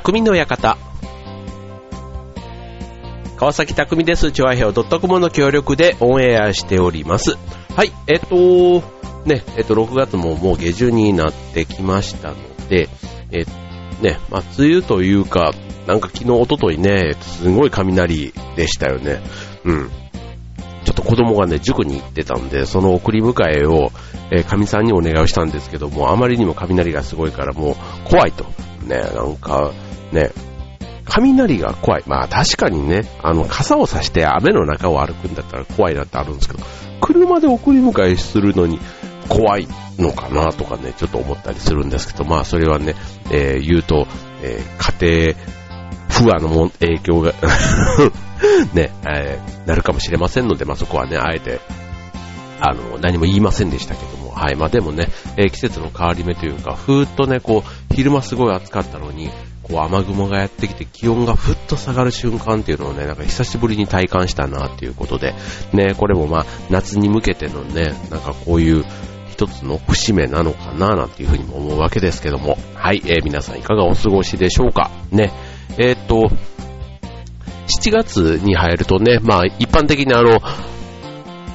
匠の館。川崎匠です。チョアヘオ .com の協力でオンエアしております。はい、えっと、ね、えっと、6月ももう下旬になってきましたので、えね、まあ、梅雨というか、なんか昨日、一昨日ね、すごい雷でしたよね。うん。ちょっと子供がね、塾に行ってたんで、その送り迎えを、えー、神さんにお願いをしたんですけども、あまりにも雷がすごいからもう怖いと。ね、なんか、ね、雷が怖い。まあ確かにね、あの、傘を差して雨の中を歩くんだったら怖いなってあるんですけど、車で送り迎えするのに怖いのかなとかね、ちょっと思ったりするんですけど、まあそれはね、えー、言うと、えー、家庭、不和のも影響が ね、えー、なるかもしれませんので、まあそこはね、あえて、あの、何も言いませんでしたけども、はい。まあでもね、えー、季節の変わり目というか、ふーっとね、こう、昼間すごい暑かったのに、こう雨雲がやってきて気温がふっと下がる瞬間っていうのをね、なんか久しぶりに体感したなっていうことで、ね、これもまあ夏に向けてのね、なんかこういう一つの節目なのかななんていうふうにも思うわけですけども、はい、えー、皆さんいかがお過ごしでしょうか？ね、えー、っと、7月に入るとね、まあ一般的にあの、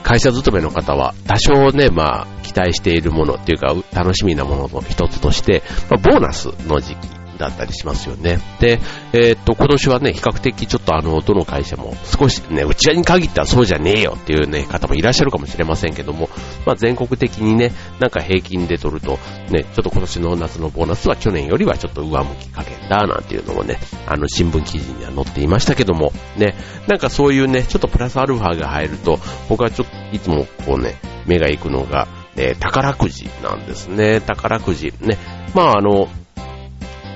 会社勤めの方は多少ね、まあ待しているものっていうか楽しみなものの一つとして、まあ、ボーナスの時期だったりしますよね。で、えー、っと、今年はね、比較的ちょっとあの、どの会社も少しね、うちらに限ってはそうじゃねえよっていうね、方もいらっしゃるかもしれませんけども、まあ全国的にね、なんか平均で取ると、ね、ちょっと今年の夏のボーナスは去年よりはちょっと上向き加減だなんていうのもね、あの、新聞記事には載っていましたけども、ね、なんかそういうね、ちょっとプラスアルファが入ると、僕はちょっといつもこうね、目が行くのが、えー、宝くじなんですね。宝くじ。ね。まああの、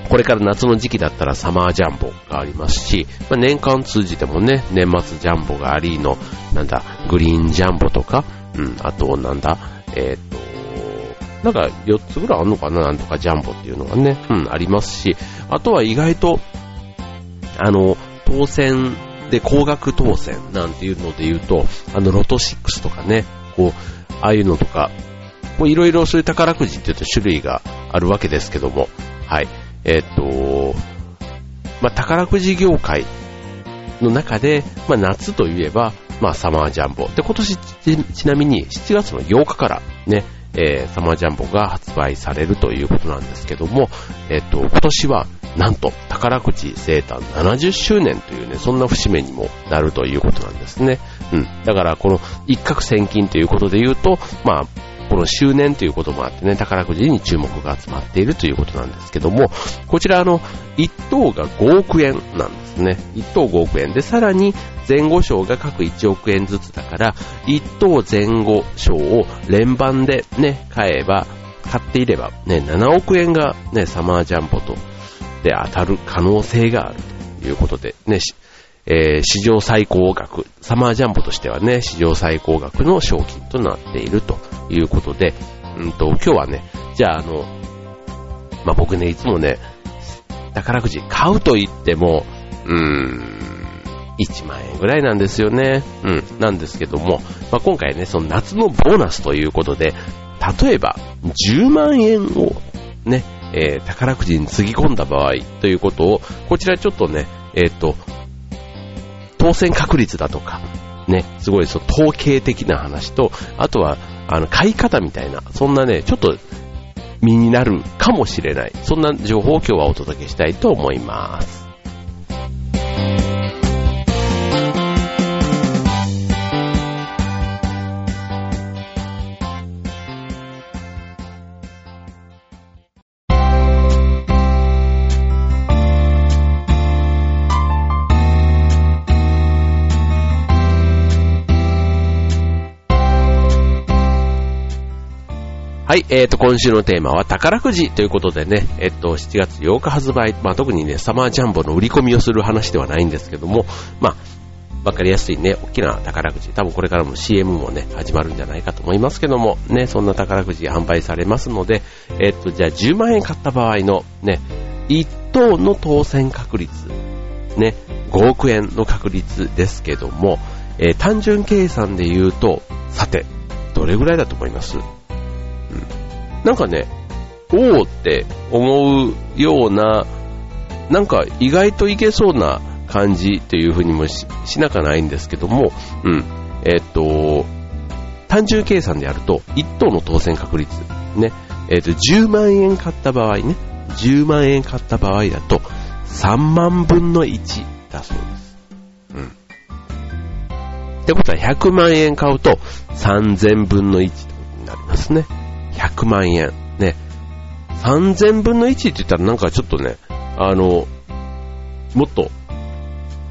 これから夏の時期だったらサマージャンボがありますし、まあ、年間通じてもね、年末ジャンボがありの、なんだ、グリーンジャンボとか、うん、あと、なんだ、えっ、と、なんか4つぐらいあるのかななんとかジャンボっていうのがね、うん、ありますし、あとは意外と、あの、当選で高額当選なんていうので言うと、あの、ロト6とかね、こう、ああいうのとか、いろいろそういう宝くじっていうと種類があるわけですけども、はい。えっ、と、まあ、宝くじ業界の中で、まあ、夏といえば、まあ、サマージャンボ。で、今年ちなみに7月の8日からね、えー、サマージャンボが発売されるということなんですけども、えっ、と、今年は、なんと、宝くじ生誕70周年というね、そんな節目にもなるということなんですね。うん。だから、この一攫千金ということで言うと、まあ、この周年ということもあってね、宝くじに注目が集まっているということなんですけども、こちらあの、1等が5億円なんですね。1等5億円で、さらに前後賞が各1億円ずつだから、1等前後賞を連番でね、買えば、買っていれば、ね、7億円がね、サマージャンボと、で当たる可能性があるということで、ね、えー、史上最高額、サマージャンボとしてはね、史上最高額の賞金となっているということで、うんと、今日はね、じゃああの、まあ、僕ね、いつもね、宝くじ買うと言っても、うーん、1万円ぐらいなんですよね。うん、なんですけども、まあ、今回ね、その夏のボーナスということで、例えば、10万円をね、えー、宝くじにつぎ込んだ場合ということを、こちらちょっとね、えっ、ー、と、当選確率だとか、ね、すごいその統計的な話と、あとは、あの、買い方みたいな、そんなね、ちょっと身になるかもしれない。そんな情報を今日はお届けしたいと思います。えっ、ー、と、今週のテーマは宝くじということでね、えっ、と、7月8日発売、まあ、特にね、サマージャンボの売り込みをする話ではないんですけども、まあ、わかりやすいね、大きな宝くじ、多分これからも CM もね、始まるんじゃないかと思いますけども、ね、そんな宝くじ販売されますので、えっ、と、じゃあ10万円買った場合のね、1等の当選確率、ね、5億円の確率ですけども、え単純計算で言うと、さて、どれぐらいだと思います？なんかね、おーって思うようななんか意外といけそうな感じっていうふうにもしなかないんですけども、うん。えっと、単純計算でやると、1等の当選確率、ね、えっと、10万円買った場合ね、10万円買った場合だと、3万分の1だそうです。うん。ってことは100万円買うと3000分の1になりますね。100万円。ね。3000分の1って言ったらなんかちょっとね、あの、もっと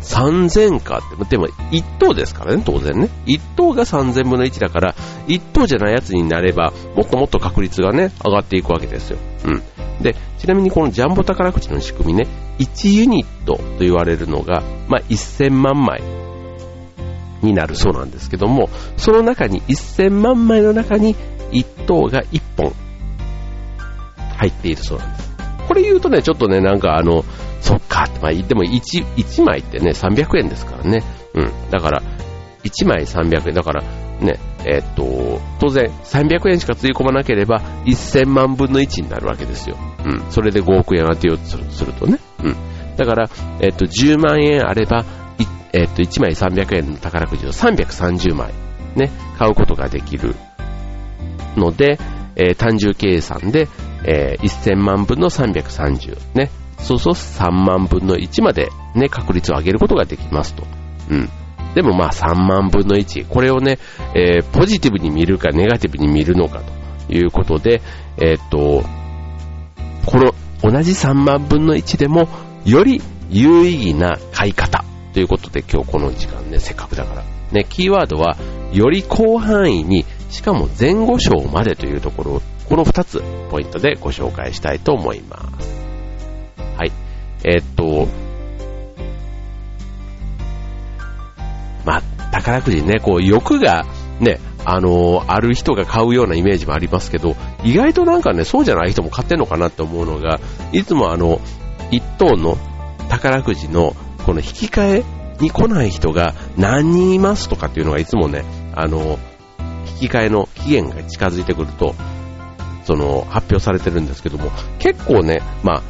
3000かって、でも1等ですからね、当然ね。1等が3000分の1だから、1等じゃないやつになれば、もっともっと確率がね、上がっていくわけですよ。うん。で、ちなみにこのジャンボ宝くじの仕組みね、1ユニットと言われるのが、まあ、1000万枚になるそうなんですけども、その中に、1000万枚の中に1等が1本入っているそうなんです。これ言うとね、ちょっとね、なんかあの、そっかって、まあ、でも 1, 1枚ってね、300円ですからね。うん。だから、1枚300円。だから、ね、えー、っと、当然、300円しかつぎ込まなければ、1000万分の1になるわけですよ。うん。それで5億円当てようとするとね。うん。だから、えー、っと、10万円あれば、え、っと、1枚300円の宝くじを330枚、ね、買うことができるので、え単純計算で、え1000万分の330、ね、そうそう3万分の1までね、確率を上げることができますと。うん。でもまあ3万分の1。これをね、えー、ポジティブに見るかネガティブに見るのかということで、えー、っと、この同じ3万分の1でも、より有意義な買い方ということで今日この時間ね、せっかくだから。ね、キーワードは、より広範囲に、しかも前後章までというところを、この2つポイントでご紹介したいと思います。はい。えー、っと、まあ、宝くじね、こう、欲がね、あのー、ある人が買うようなイメージもありますけど、意外となんかね、そうじゃない人も買ってんのかなって思うのが、いつもあの、一等の宝くじの、この引き換えに来ない人が何人いますとかっていうのがいつもね、あの、引き換えの期限が近づいてくると、その、発表されてるんですけども、結構ね、まあ、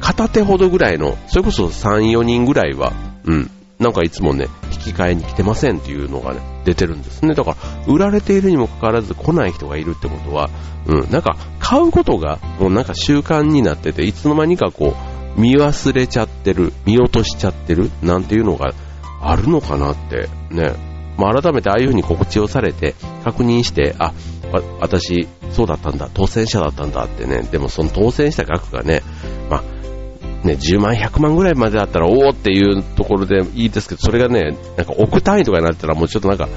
片手ほどぐらいの、それこそ3、4人ぐらいは、うん、なんかいつもね、引き換えに来てませんっていうのがね、出てるんですね。だから、売られているにもかかわらず来ない人がいるってことは、うん、なんか買うことがもうなんか習慣になってて、いつの間にかこう、見忘れちゃってる、見落としちゃってる、なんていうのがあるのかなって、ね。まあ、改めてああいう風に告知をされて、確認して、あ、私、そうだったんだ、当選者だったんだってね、でもその当選した額がね、まあ、ね、10万、100万ぐらいまでだったら、おおっていうところでいいですけど、それがね、なんか億単位とかになったらもうちょっとなんか、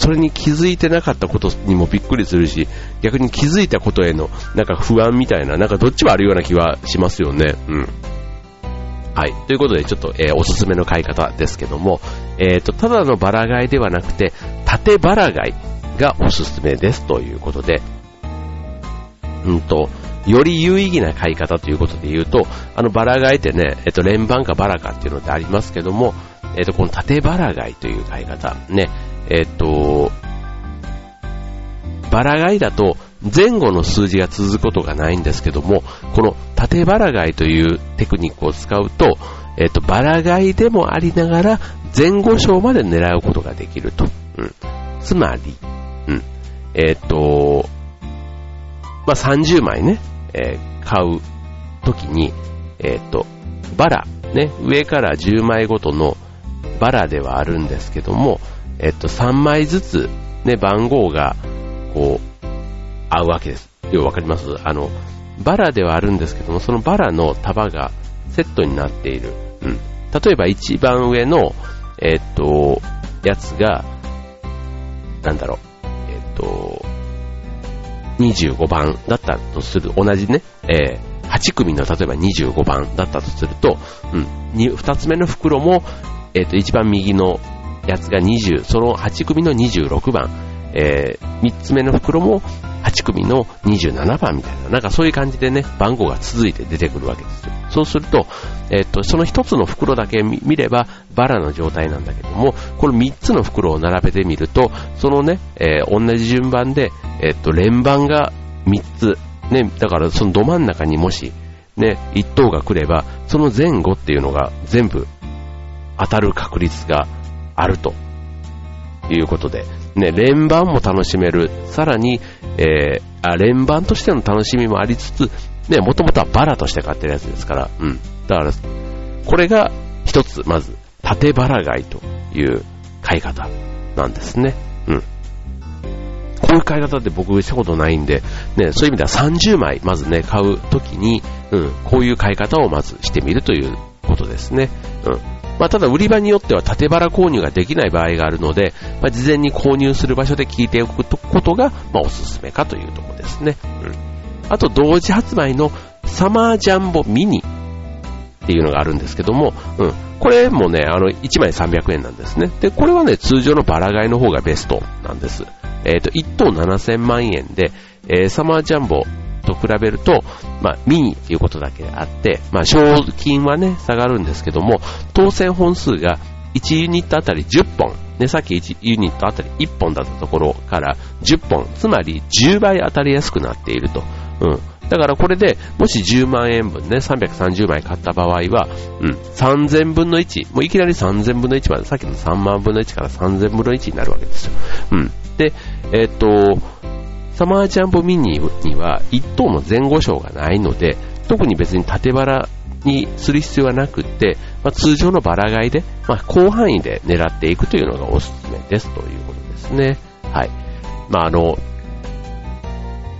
それに気づいてなかったことにもびっくりするし、逆に気づいたことへのなんか不安みたいな、なんかどっちもあるような気はしますよね。うん。はい。ということで、ちょっと、えー、おすすめの買い方ですけども、えっ、ー、と、ただのバラ買いではなくて、縦バラ買いがおすすめですということで、うんと、より有意義な買い方ということで言うと、あのバラ買いってね、えっと、連番かバラかっていうのってありますけども、えっと、この縦バラ買いという買い方、ね、えっと、バラ買いだと前後の数字が続くことがないんですけども、この縦バラ買いというテクニックを使うと、えっと、バラ買いでもありながら前後賞まで狙うことができると。うん。つまり、うん。えっと、まあ、30枚ね、えー、買うときに、えっ、と、バラ、ね、上から10枚ごとのバラではあるんですけども、えっ、と、3枚ずつ、ね、番号が、こう、合うわけです。ようわかります？あの、バラではあるんですけども、そのバラの束がセットになっている。うん。例えば一番上の、えっ、と、やつが、なんだろう、えっ、と、25番だったとする、同じね、えー、8組の例えば25番だったとすると、うん、2つ目の袋も、えっ、と、一番右のやつが20、その8組の26番、えー、3つ目の袋も8組の27番みたいな、なんかそういう感じでね、番号が続いて出てくるわけですよ。そうすると、えっ、と、その1つの袋だけ見ればバラの状態なんだけども、この3つの袋を並べてみると、そのね、えー、同じ順番で、えっ、と、連番が3つ、ね、だからそのど真ん中にもし、ね、一等が来れば、その前後っていうのが全部当たる確率があるということで、ね、連番も楽しめる。さらに、えー、あ、連番としての楽しみもありつつ、ね、もともとはバラとして買ってるやつですから、うん。だから、これが一つ、まず、縦バラ買いという買い方なんですね。うん。こういう買い方って僕したことないんで、ね、そういう意味では30枚、まずね、買うときに、うん、こういう買い方をまずしてみるということですね。うん。まあ、ただ売り場によっては縦腹購入ができない場合があるので、まあ、事前に購入する場所で聞いておくことが、まあ、おすすめかというところですね。うん。あと、同時発売のサマージャンボミニっていうのがあるんですけども、うん。これもね、あの、1枚300円なんですね。で、これはね、通常のバラ買いの方がベストなんです。えっ、ー、と、1等7000万円で、えー、サマージャンボと比べると、まあ、ミニっていうことだけあって、まあ、賞金はね、下がるんですけども、当選本数が1ユニットあたり10本、ね、さっき1ユニットあたり1本だったところから10本、つまり10倍当たりやすくなっていると。うん。だからこれで、もし10万円分ね、330枚買った場合は、うん、3000分の1、もういきなり3000分の1まで、さっきの3万分の1から3000分の1になるわけですよ。うん。で、えっ、と、サマージャンボミニには1等の前後賞がないので、特に別に縦バラにする必要はなくって、まあ、通常のバラ買いで、まあ、広範囲で狙っていくというのがおすすめですということですね。はい。まあ、あの、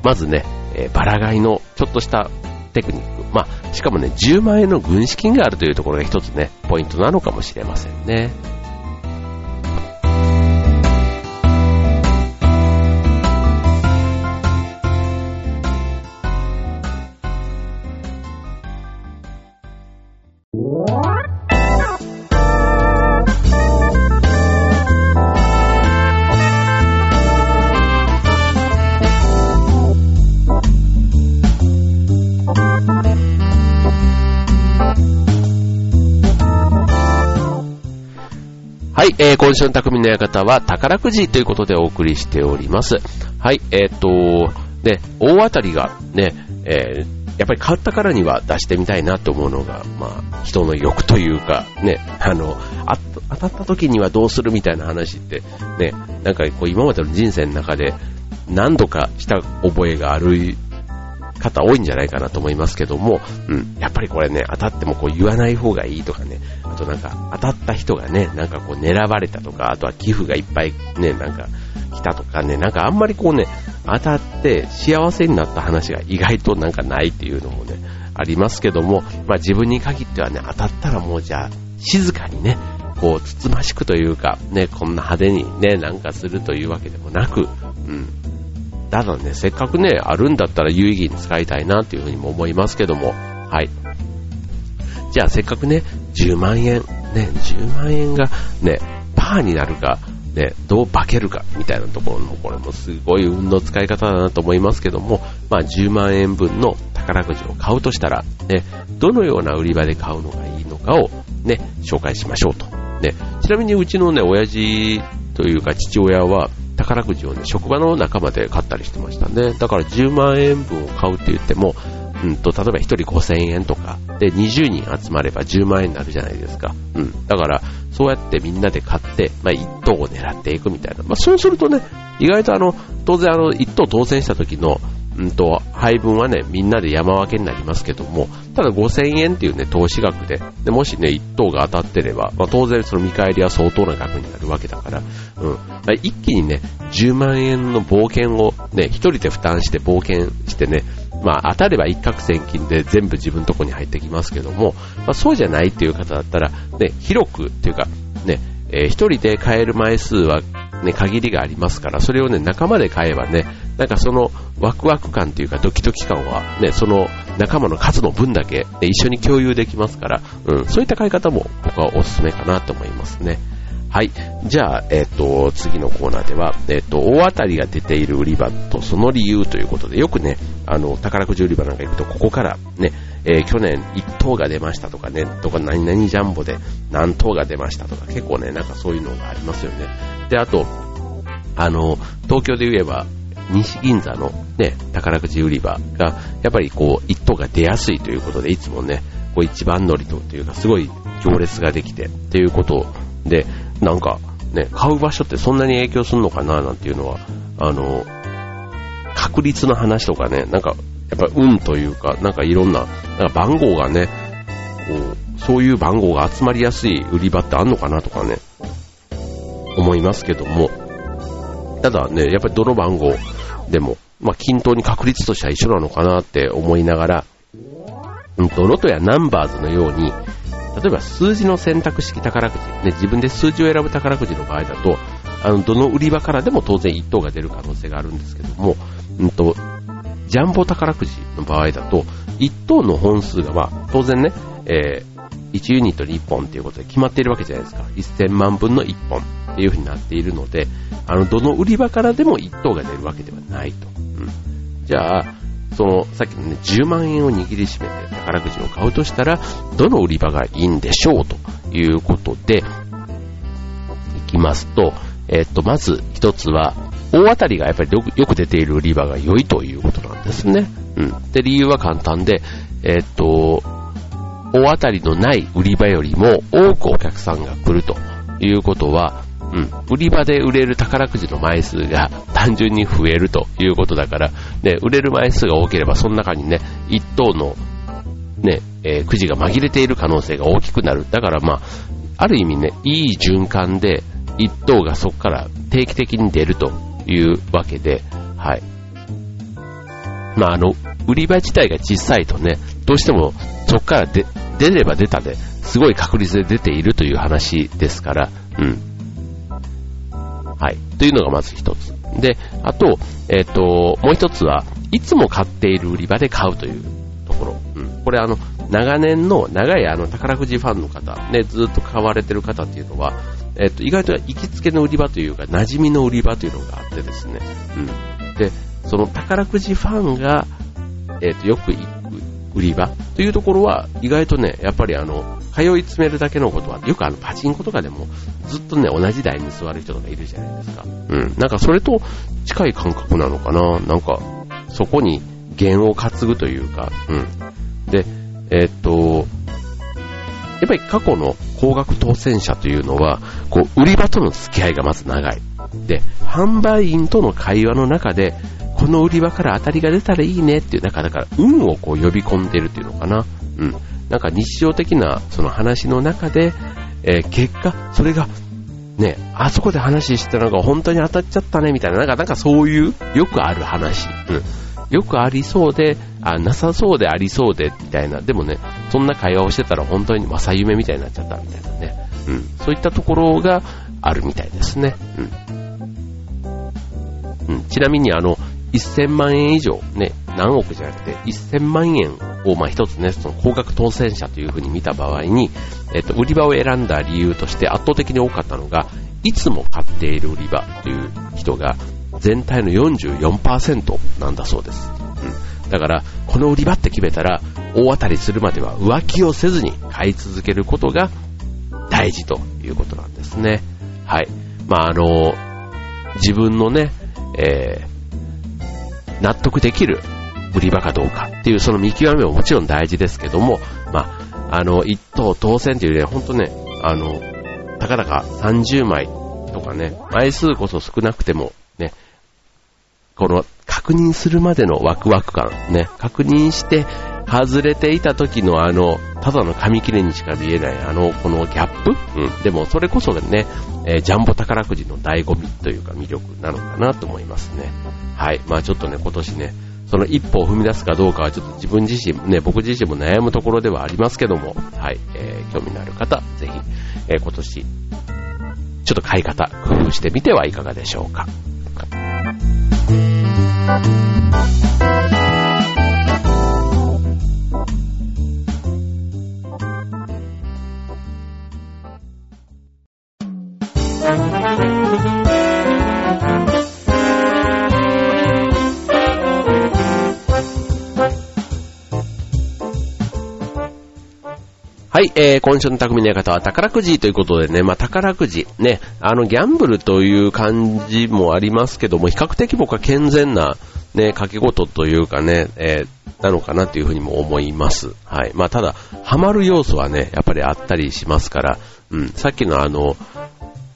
まずね、えー、バラ買いのちょっとしたテクニック。まあ、しかもね、10万円の軍資金があるというところが一つね、ポイントなのかもしれませんね。はいえー、今週の匠の館は宝くじということでお送りしております。はい、えっ、と、ね、大当たりがね、えー、やっぱり買ったからには出してみたいなと思うのが、まあ、人の欲というか、ね、あの、あ当たった時にはどうするみたいな話って、ね、なんかこう今までの人生の中で何度かした覚えがある方多いんじゃないかなと思いますけども、うん、やっぱりこれね、当たってもこう言わない方がいいとかね、あとなんか当たった人がね、なんかこう狙われたとか、あとは寄付がいっぱいね、なんか来たとかね、なんかあんまりこうね、当たって幸せになった話が意外となんかないっていうのもね、ありますけども、まあ自分に限ってはね、当たったらもうじゃあ静かにね、こう、つつましくというか、ね、こんな派手にね、なんかするというわけでもなく、うん、ただね、せっかくね、あるんだったら有意義に使いたいなっていうふうにも思いますけども、はい。じゃあせっかくね、10万円、ね、10万円がね、パーになるか、ね、どう化けるかみたいなところの、これもすごい運の使い方だなと思いますけども、まあ10万円分の宝くじを買うとしたら、ね、どのような売り場で買うのがいいのかをね、紹介しましょうと。ね、ちなみにうちのね、親父というか父親は、宝くじをね、職場の仲間で買ったりしてましたね。だから10万円分を買うって言っても、うんと、例えば1人5000円とか、で、20人集まれば10万円になるじゃないですか。うん。だから、そうやってみんなで買って、まあ、1等を狙っていくみたいな。まあ、そうするとね、意外とあの、当然あの、1等当選した時の、うんと、配分はね、みんなで山分けになりますけども、ただ5000円っていうね、投資額で、でもしね、1等が当たってれば、まあ、当然その見返りは相当な額になるわけだから、うん。まあ、一気にね、10万円の冒険をね、一人で負担して冒険してね、まあ当たれば一攫千金で全部自分のとこに入ってきますけども、まあ、そうじゃないっていう方だったら、ね、広くっていうか、ね、えー、一人で買える枚数はね、限りがありますから、それをね、仲間で買えばね、なんかそのワクワク感というかドキドキ感はね、その仲間の数の分だけ、ね、一緒に共有できますから、うん、そういった買い方も僕はおすすめかなと思いますね。はい。じゃあ、えっ、ー、と、次のコーナーでは、えっ、ー、と、大当たりが出ている売り場とその理由ということで、よくね、あの、宝くじ売り場なんか行くと、ここからね、えー、去年1等が出ましたとかね、とか何々ジャンボで何等が出ましたとか、結構ね、なんかそういうのがありますよね。で、あと、あの、東京で言えば、西銀座のね、宝くじ売り場が、やっぱりこう、一等が出やすいということで、いつもね、こう一番乗りとというか、すごい行列ができて、っていうことで、なんか、ね、買う場所ってそんなに影響するのかな、なんていうのは、あの、確率の話とかね、なんか、やっぱ運というか、なんかいろんな、なんか番号がね、こう、そういう番号が集まりやすい売り場ってあんのかなとかね、思いますけども、ただね、やっぱりどの番号でも、まあ、均等に確率としては一緒なのかなって思いながら、うんと、ロトやナンバーズのように、例えば数字の選択式宝くじ、ね、自分で数字を選ぶ宝くじの場合だと、あの、どの売り場からでも当然1等が出る可能性があるんですけども、うんと、ジャンボ宝くじの場合だと、1等の本数が、まあ、当然ね、えー、1ユニットに1本っていうことで決まっているわけじゃないですか。1000万分の1本っていう風になっているので、あの、どの売り場からでも1等が出るわけではないと。うん。じゃあ、その、さっきのね、10万円を握りしめて宝くじを買うとしたら、どの売り場がいいんでしょうということで、いきますと、えっと、まず一つは、大当たりがやっぱりよく出ている売り場が良いということなんですね。うん。で、理由は簡単で、えっと、大当たりのない売り場よりも多くお客さんが来るということは、うん、売り場で売れる宝くじの枚数が単純に増えるということだから、ね、売れる枚数が多ければその中にね、一等のね、えー、くじが紛れている可能性が大きくなる。だからまあ、ある意味ね、いい循環で一等がそこから定期的に出るというわけで、はい。まああの、売り場自体が小さいとね、どうしてもそこから出れば出たで、すごい確率で出ているという話ですから、うん。はい。というのがまず一つ。で、あと、えっ、ー、と、もう一つは、いつも買っている売り場で買うというところ。うん。これあの、長年の長いあの宝くじファンの方、ね、ずっと買われてる方っていうのは、えっ、と、意外と行きつけの売り場というか、馴染みの売り場というのがあってですね。うん。で、その宝くじファンが、えっ、と、よく行く売り場というところは、意外とね、やっぱりあの、通い詰めるだけのことは、よくあのパチンコとかでもずっとね、同じ台に座る人とかいるじゃないですか。うん。なんかそれと近い感覚なのかななんか、そこに弦を担ぐというか、うん。で、え、っと、やっぱり過去の高額当選者というのは、こう、売り場との付き合いがまず長い。で、販売員との会話の中で、この売り場から当たりが出たらいいねっていう中だから、運をこう呼び込んでるっていうのかな。うん。なんか日常的なその話の中で、えー、結果、それが、ね、あそこで話してたのが本当に当たっちゃったね、みたいな、なんか、なんかそういう、よくある話。うん。よくありそうで、あ、なさそうでありそうで、みたいな。でもね、そんな会話をしてたら本当に正夢みたいになっちゃったみたいなね。うん。そういったところがあるみたいですね。うん。うん、ちなみにあの、1000万円以上、ね、何億じゃなくて1000万円を、まあ一つね、その高額当選者というふうに見た場合に、えっと、売り場を選んだ理由として圧倒的に多かったのが、いつも買っている売り場という人が全体の44%なんだそうです。うん。だから、この売り場って決めたら、大当たりするまでは浮気をせずに買い続けることが大事ということなんですね。はい。まあ、あの、自分のね、えー、納得できる売り場かどうかっていうその見極めももちろん大事ですけども、まあ、あの、一等当選というよりは、本当ね、あの、たかだか30枚とかね、枚数こそ少なくても、この確認するまでのワクワク感、ね、確認して外れていた時のあの、ただの紙切れにしか見えないあの、このギャップ？うん。でもそれこそがね、えー、ジャンボ宝くじの醍醐味というか魅力なのかなと思いますね。はい。まあちょっとね、今年ね、その一歩を踏み出すかどうかはちょっと自分自身、ね、僕自身も悩むところではありますけども、はい、えー、興味のある方、ぜひ、えー、今年、ちょっと買い方、工夫してみてはいかがでしょうか。ははい、えー、今週の匠の館は宝くじということでね、まあ宝くじ、ね、あのギャンブルという感じもありますけども、比較的僕は健全な、ね、掛け事というかね、えー、なのかなというふうにも思います。はい。まあただ、ハマる要素はね、やっぱりあったりしますから、うん、さっきのあの、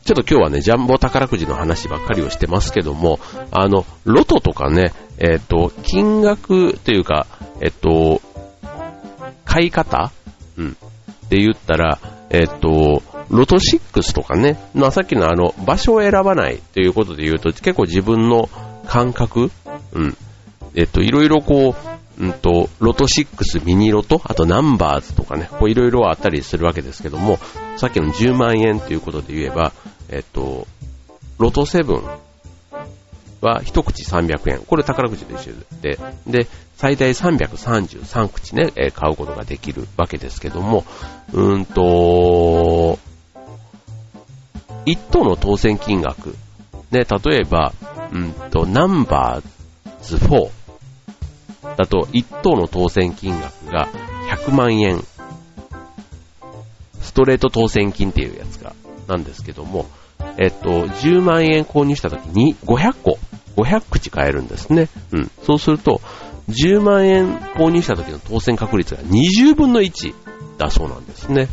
ちょっと今日はね、ジャンボ宝くじの話ばっかりをしてますけども、あの、ロトとかね、えっ、と、金額というか、えっ、と、買い方うん。って言ったら、えっ、と、ロト6とかね、まあ、さっきのあの、場所を選ばないということで言うと、結構自分の感覚うん。えっ、と、いろいろこう、うんと、ロト6、ミニロト、あとナンバーズとかね、こういろいろあったりするわけですけども、さっきの10万円ということで言えば、えっと、ロト7は一口300円。これ宝くじと一緒で、で、最大333口ね、え買うことができるわけですけども、うーんと、一等の当選金額、ね、例えば、うんと、ナンバーズ4だと、一等の当選金額が100万円。ストレート当選金っていうやつがなんですけども、えっと、10万円購入した時に500個、500口買えるんですね。うん。そうすると、10万円購入した時の当選確率が20分の1だそうなんですね。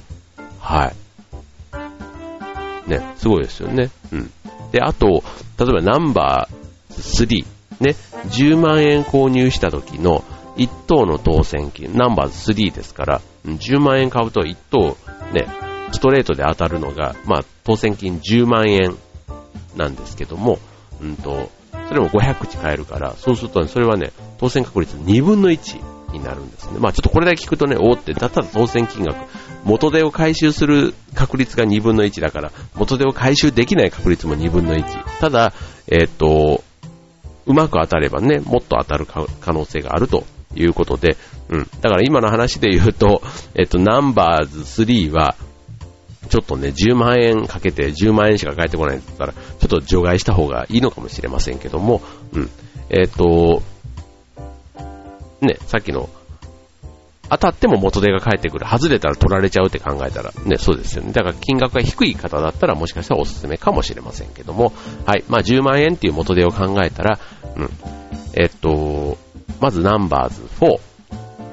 はい。ね、すごいですよね。うん。で、あと、例えばナンバー3、ね、10万円購入した時の1等の当選金、ナンバー3ですから、10万円買うと1等、ね、ストレートで当たるのが、まあ、当選金10万円なんですけども、うんと、それも500口買えるから、そうすると、ね、それはね、当選確率2分の1になるんですね。まあちょっとこれだけ聞くとね、おーって、だったら当選金額、元手を回収する確率が2分の1だから、元手を回収できない確率も2分の1。ただ、えっ、と、うまく当たればね、もっと当たる可能性があるということで、うん。だから今の話で言うと、えっ、と、ナンバーズ3は、ちょっとね、10万円かけて10万円しか返ってこないんだったら、ちょっと除外した方がいいのかもしれませんけども、うん。えっ、ー、と、ね、さっきの、当たっても元手が返ってくる。外れたら取られちゃうって考えたら、ね、そうですよね。だから金額が低い方だったらもしかしたらおすすめかもしれませんけども、はい。まあ10万円っていう元手を考えたら、うん。えっと、まずナンバーズ4。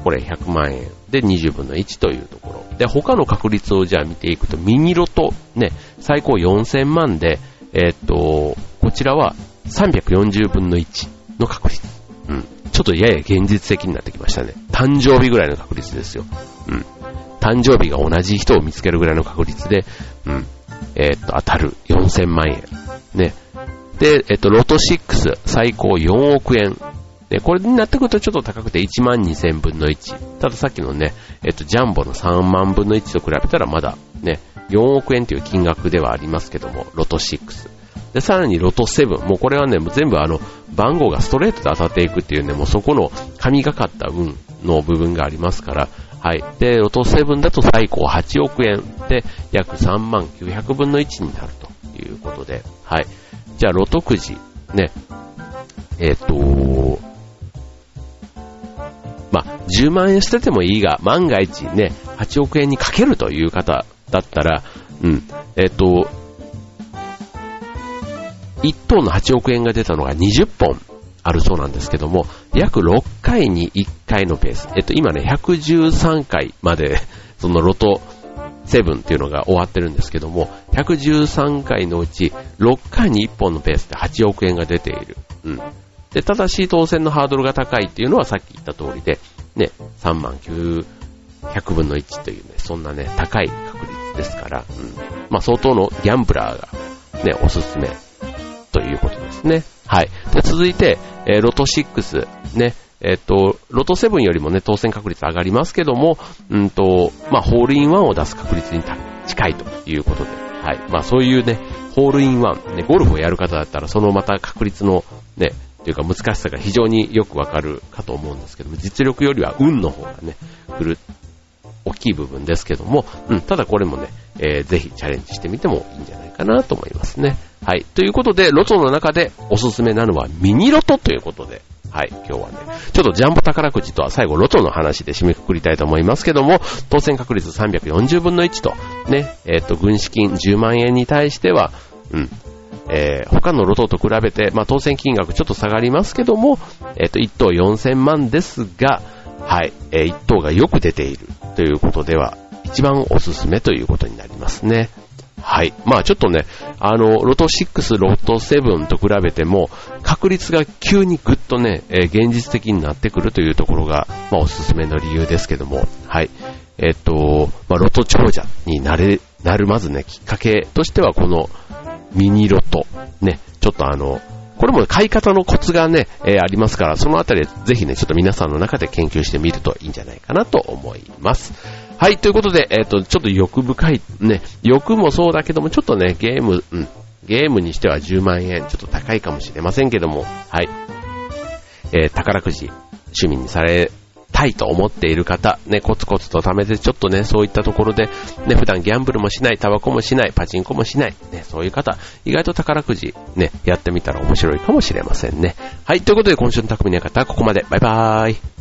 これ100万円で20分の1というところ。で、他の確率をじゃあ見ていくと、ミニロト、ね、最高4000万で、えー、っと、こちらは340分の1の確率。うん。ちょっとやや現実的になってきましたね。誕生日ぐらいの確率ですよ。うん。誕生日が同じ人を見つけるぐらいの確率で、うん。えー、っと、当たる4000万円。ね。で、えっと、ロト6、最高4億円で、これになってくるとちょっと高くて1万2000分の1。たださっきのね、えっと、ジャンボの3万分の1と比べたらまだね、4億円という金額ではありますけども、ロト6。で、さらにロト7。もうこれはね、もう全部あの、番号がストレートで当たっていくっていうね、もうそこの神がかった運の部分がありますから、はい。で、ロト7だと最高8億円で、約3万900分の1になるということで、はい。じゃあ、ロトくじ、ね、えっ、ー、と、まあ、10万円捨ててもいいが、万が一ね、8億円にかけるという方だったら、うん、えっと、1等の8億円が出たのが20本あるそうなんですけども、約6回に1回のペース。えっと、今ね、113回まで、そのロト7っていうのが終わってるんですけども、113回のうち6回に1本のペースで8億円が出ている。うん。で、ただし当選のハードルが高いっていうのはさっき言った通りで、ね、3万900分の1というね、そんなね、高い確率ですから、うん。まあ相当のギャンブラーがね、おすすめということですね。はい。で、続いて、えー、ロト6、ね、えっ、ー、と、ロト7よりもね、当選確率上がりますけども、うんと、まあ、ホールインワンを出す確率に近いということで、はい。まあ、そういうね、ホールインワン、ね、ゴルフをやる方だったら、そのまた確率のね、というか難しさが非常によくわかるかと思うんですけども、実力よりは運の方がね、来る、大きい部分ですけども、うん、ただこれもね、えー、ぜひチャレンジしてみてもいいんじゃないかなと思いますね。はい。ということで、ロトの中でおすすめなのはミニロトということで、はい、今日はね、ちょっとジャンボ宝くじとは最後ロトの話で締めくくりたいと思いますけども、当選確率340分の1と、ね、えっ、ー、と、軍資金10万円に対しては、うん、えー、他のロトと比べて、まあ、当選金額ちょっと下がりますけども、えっ、ー、と、1等4000万ですが、はい、えー、1等がよく出ているということでは、一番おすすめということになりますね。はい。まあちょっとね、あの、ロト6、ロト7と比べても、確率が急にぐっとね、えー、現実的になってくるというところが、まあおすすめの理由ですけども、はい。えっと、まあロト長者になれ、なるまずね、きっかけとしてはこのミニロト、ね、ちょっとあの、これも買い方のコツがね、えー、ありますから、そのあたりぜひね、ちょっと皆さんの中で研究してみるといいんじゃないかなと思います。はい、ということで、えっ、ー、と、ちょっと欲深い、ね、欲もそうだけども、ちょっとね、ゲーム、うん、ゲームにしては10万円、ちょっと高いかもしれませんけども、はい。えー、宝くじ、趣味にされたいと思っている方、ね、コツコツと貯めてちょっとね、そういったところで、ね、普段ギャンブルもしない、タバコもしない、パチンコもしない、ね、そういう方、意外と宝くじ、ね、やってみたら面白いかもしれませんね。はい、ということで今週の匠の方はここまで。バイバーイ。